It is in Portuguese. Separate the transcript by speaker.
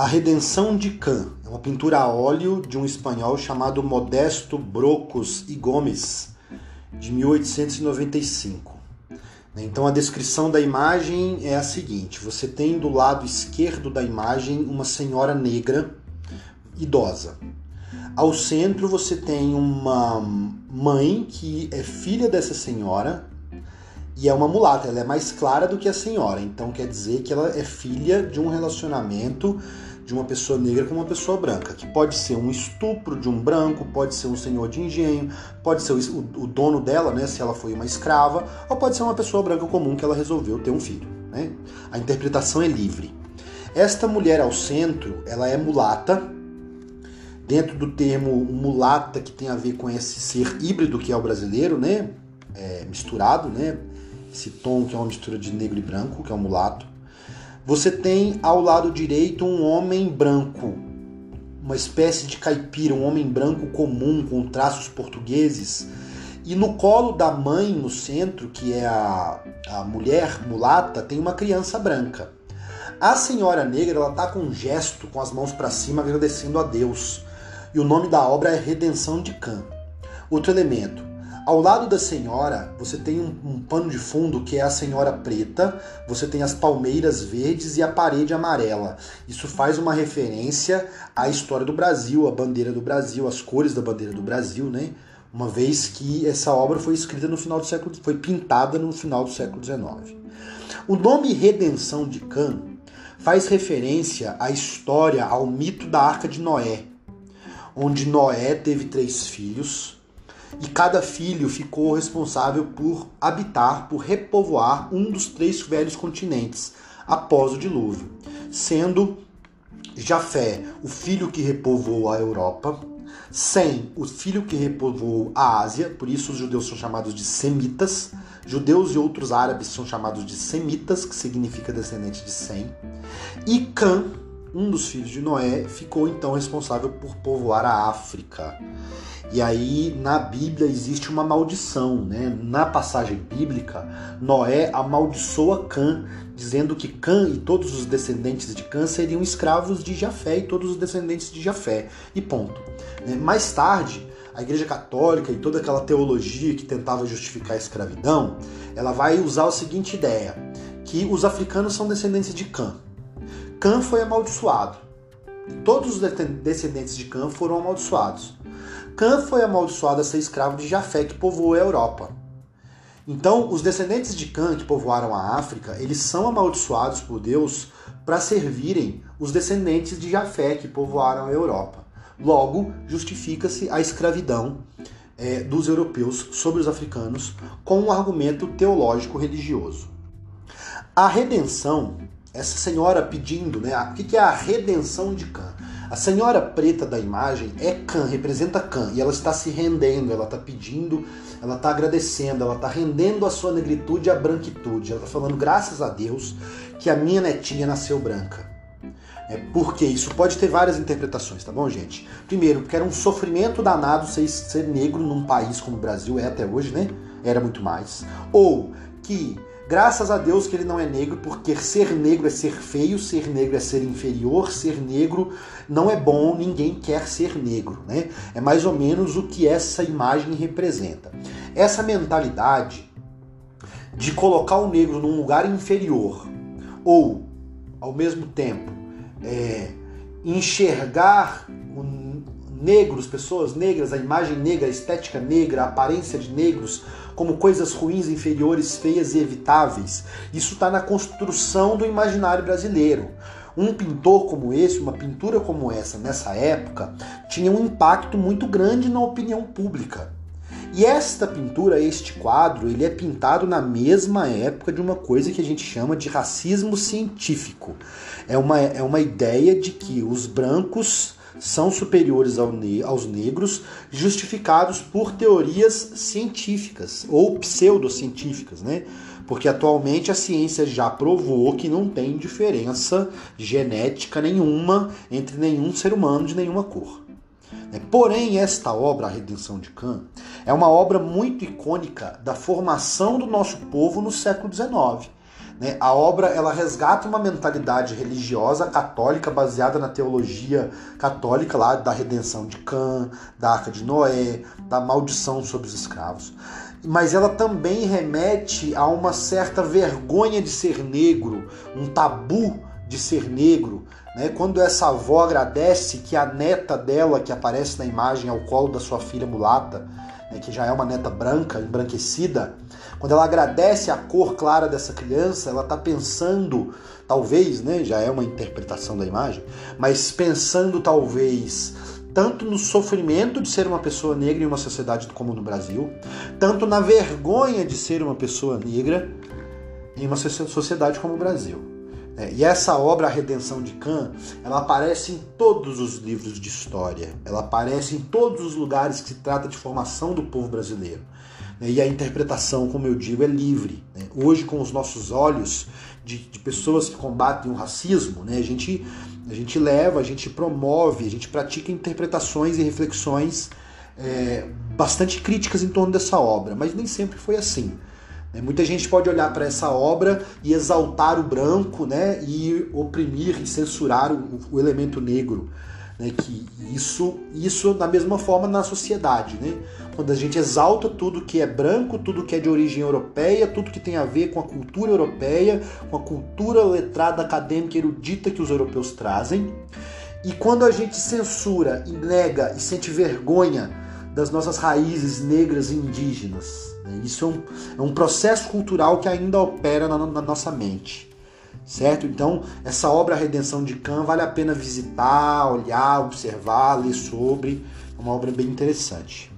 Speaker 1: A Redenção de Can é uma pintura a óleo de um espanhol chamado Modesto Brocos e Gomes, de 1895. Então a descrição da imagem é a seguinte: você tem do lado esquerdo da imagem uma senhora negra idosa. Ao centro você tem uma mãe que é filha dessa senhora e é uma mulata, ela é mais clara do que a senhora, então quer dizer que ela é filha de um relacionamento de uma pessoa negra com uma pessoa branca, que pode ser um estupro de um branco, pode ser um senhor de engenho, pode ser o, o dono dela, né, se ela foi uma escrava, ou pode ser uma pessoa branca comum que ela resolveu ter um filho. Né? A interpretação é livre. Esta mulher ao centro, ela é mulata, dentro do termo mulata que tem a ver com esse ser híbrido que é o brasileiro, né, é, misturado, né, esse tom que é uma mistura de negro e branco, que é o mulato. Você tem ao lado direito um homem branco, uma espécie de caipira, um homem branco comum com traços portugueses. E no colo da mãe, no centro, que é a, a mulher mulata, tem uma criança branca. A senhora negra ela está com um gesto, com as mãos para cima, agradecendo a Deus. E o nome da obra é Redenção de Can. Outro elemento, ao lado da senhora, você tem um, um, pano de fundo que é a senhora preta, você tem as palmeiras verdes e a parede amarela. Isso faz uma referência à história do Brasil, à bandeira do Brasil, às cores da bandeira do Brasil, né? Uma vez que essa obra foi escrita no final do século, foi pintada no final do século XIX. O nome Redenção de Can faz referência à história, ao mito da Arca de Noé, onde Noé teve três filhos e cada filho ficou responsável por habitar, por repovoar um dos três velhos continentes após o dilúvio, sendo Jafé o filho que repovoou a Europa, Sem o filho que repovoou a Ásia, por isso os judeus são chamados de semitas, judeus e outros árabes são chamados de semitas, que significa descendente de Sem, e Cã, um dos filhos de Noé, ficou então responsável por povoar a África. E aí na Bíblia existe uma maldição, né? Na passagem bíblica, Noé amaldiçoa Cã, dizendo que Cã e todos os descendentes de Cã seriam escravos de Jafé e todos os descendentes de Jafé. E ponto. Né? Mais tarde, a Igreja Católica e toda aquela teologia que tentava justificar a escravidão, ela vai usar a seguinte ideia: que os africanos são descendentes de Cã. Cã foi amaldiçoado. Todos os descendentes de Cã foram amaldiçoados. Cã foi amaldiçoado a ser escravo de Jafé, que povoou a Europa. Então, os descendentes de Cã, que povoaram a África, eles são amaldiçoados por Deus para servirem os descendentes de Jafé, que povoaram a Europa. Logo, justifica-se a escravidão é, dos europeus sobre os africanos com um argumento teológico religioso. A redenção essa senhora pedindo, né? O que é a redenção de Can? A senhora preta da imagem é Can, representa Can, e ela está se rendendo, ela está pedindo, ela está agradecendo, ela está rendendo a sua negritude à branquitude. Ela está falando, graças a Deus, que a minha netinha nasceu branca. É porque isso pode ter várias interpretações, tá bom, gente? Primeiro, porque era um sofrimento danado ser, ser negro num país como o Brasil é até hoje, né? Era muito mais. Ou que Graças a Deus que ele não é negro, porque ser negro é ser feio, ser negro é ser inferior, ser negro não é bom, ninguém quer ser negro, né? É mais ou menos o que essa imagem representa. Essa mentalidade de colocar o negro num lugar inferior ou, ao mesmo tempo, é, enxergar o negros, pessoas negras, a imagem negra, a estética negra, a aparência de negros como coisas ruins, inferiores, feias e evitáveis. Isso está na construção do imaginário brasileiro. Um pintor como esse, uma pintura como essa, nessa época, tinha um impacto muito grande na opinião pública. E esta pintura, este quadro, ele é pintado na mesma época de uma coisa que a gente chama de racismo científico. É uma, é uma ideia de que os brancos são superiores ao ne aos negros, justificados por teorias científicas ou pseudocientíficas, né? Porque atualmente a ciência já provou que não tem diferença genética nenhuma entre nenhum ser humano de nenhuma cor. Né? Porém, esta obra, A Redenção de Kant, é uma obra muito icônica da formação do nosso povo no século XIX Né? A obra ela resgata uma mentalidade religiosa católica baseada na teologia católica lá da redenção de Cã, da Arca de Noé, da maldição sobre os escravos. Mas ela também remete a uma certa vergonha de ser negro, um tabu de ser negro. Né? Quando essa avó agradece que a neta dela, que aparece na imagem ao colo da sua filha mulata, né, que já é uma neta branca, embranquecida, quando ela agradece a cor clara dessa criança, ela está pensando, talvez, né, já é uma interpretação da imagem, mas pensando talvez tanto no sofrimento de ser uma pessoa negra em uma sociedade como no Brasil, tanto na vergonha de ser uma pessoa negra em uma sociedade como o Brasil. É, e essa obra, A Redenção de Kant, ela aparece em todos os livros de história, ela aparece em todos os lugares que se trata de formação do povo brasileiro. Né? E a interpretação, como eu digo, é livre. Né? Hoje, com os nossos olhos de, de pessoas que combatem o racismo, né? a, gente, a gente leva, a gente promove, a gente pratica interpretações e reflexões é, bastante críticas em torno dessa obra, mas nem sempre foi assim. Né? Muita gente pode olhar para essa obra e exaltar o branco né, e oprimir e censurar o, o elemento negro. Né, que isso, isso da mesma forma na sociedade, né? Quando a gente exalta tudo que é branco, tudo que é de origem europeia, tudo que tem a ver com a cultura europeia, com a cultura letrada, acadêmica, erudita que os europeus trazem. E quando a gente censura e nega e sente vergonha das nossas raízes negras e indígenas? Isso é um, é um processo cultural que ainda opera na, na nossa mente certo? Então, essa obra Redenção de Kant vale a pena visitar, olhar, observar, ler sobre. É uma obra bem interessante.